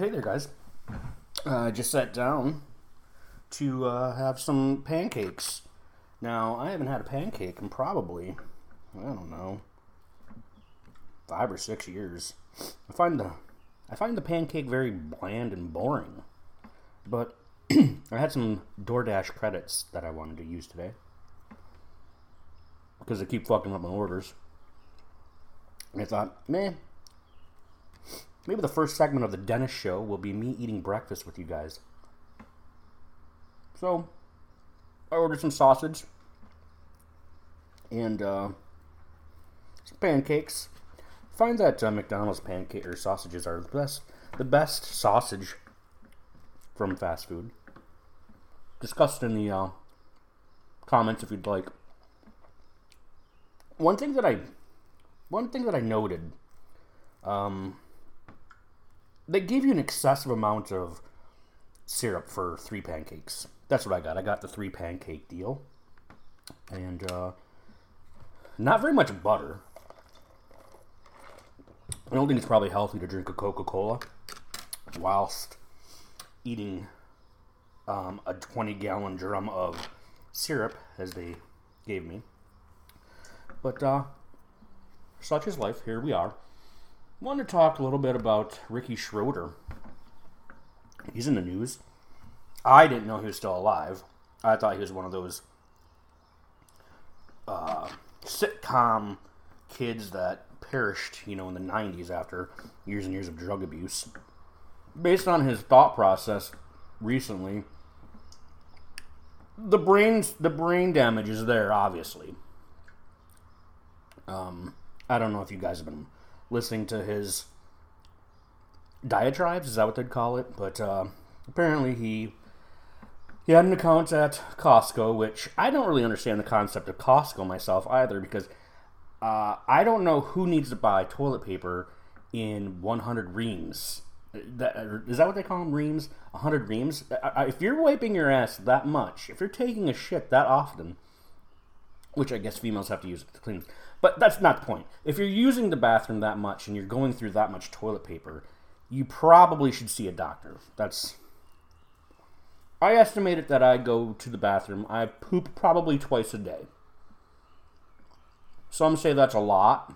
Hey there, guys. Uh, I just sat down to uh, have some pancakes. Now, I haven't had a pancake in probably, I don't know, five or six years. I find the I find the pancake very bland and boring. But I had some DoorDash credits that I wanted to use today because I keep fucking up my orders. And I thought, man, maybe the first segment of the Dennis show will be me eating breakfast with you guys. So, I ordered some sausage and uh, some pancakes. Find that uh, McDonald's pancake or sausages are the best, the best sausage from fast food. Discuss it in the uh, comments if you'd like. One thing that I, one thing that I noted, um, they gave you an excessive amount of syrup for three pancakes. That's what I got. I got the three pancake deal, and uh, not very much butter. I don't think it's probably healthy to drink a Coca Cola whilst eating um, a 20 gallon drum of syrup, as they gave me. But uh, such is life. Here we are. I want to talk a little bit about Ricky Schroder. He's in the news. I didn't know he was still alive. I thought he was one of those uh, sitcom kids that perished, you know, in the 90s after years and years of drug abuse. Based on his thought process recently, the brains the brain damage is there, obviously. Um, I don't know if you guys have been listening to his diatribes, is that what they'd call it? But uh, apparently he he had an account at Costco, which I don't really understand the concept of Costco myself either, because uh, I don't know who needs to buy toilet paper in 100 reams. That, is that what they call them? Reams? 100 reams? If you're wiping your ass that much, if you're taking a shit that often, which I guess females have to use to clean, but that's not the point. If you're using the bathroom that much and you're going through that much toilet paper, you probably should see a doctor. That's. I estimated that I go to the bathroom. I poop probably twice a day. Some say that's a lot.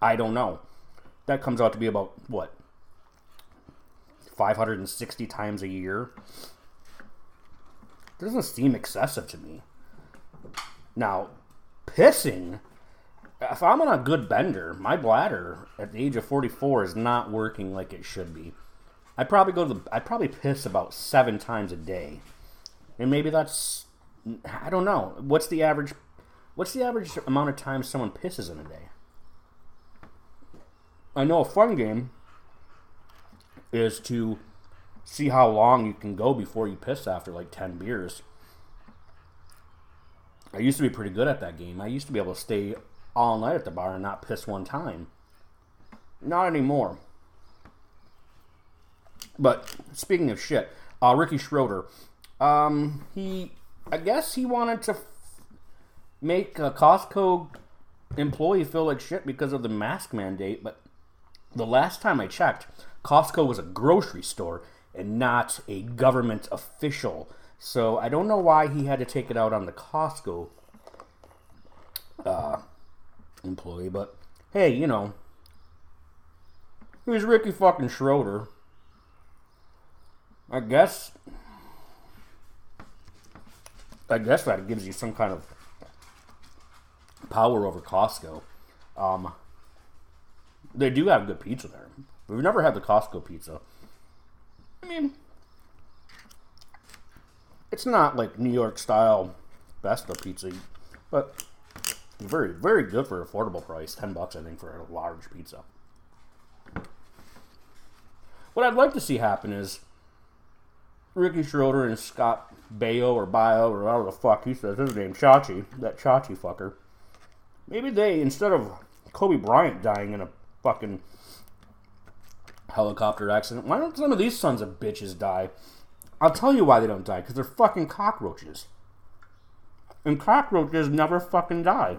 I don't know. That comes out to be about what? 560 times a year. Doesn't seem excessive to me. Now, pissing, if I'm on a good bender, my bladder at the age of 44 is not working like it should be. I'd probably go to the, I'd probably piss about seven times a day. And maybe that's, I don't know. What's the average What's the average amount of time someone pisses in a day? I know a fun game is to see how long you can go before you piss after like 10 beers. I used to be pretty good at that game. I used to be able to stay all night at the bar and not piss one time. Not anymore. But speaking of shit, uh, Ricky Schroder, um, he, I guess he wanted to make a Costco employee feel like shit because of the mask mandate, but the last time I checked, Costco was a grocery store and not a government official. So I don't know why he had to take it out on the Costco uh, employee, but hey, you know, who's Ricky fucking Schroder. I guess. I guess that gives you some kind of power over Costco. Um, they do have good pizza there. We've never had the Costco pizza. I mean, it's not like New York style best of pizza, but very, very good for affordable price. Ten bucks, I think, for a large pizza. What I'd like to see happen is Ricky Schroder and Scott Baio or Bio or whatever the fuck he says his name, Chachi, that Chachi fucker. Maybe they, instead of Kobe Bryant dying in a fucking helicopter accident, why don't some of these sons of bitches die? I'll tell you why they don't die, because they're fucking cockroaches. And cockroaches never fucking die.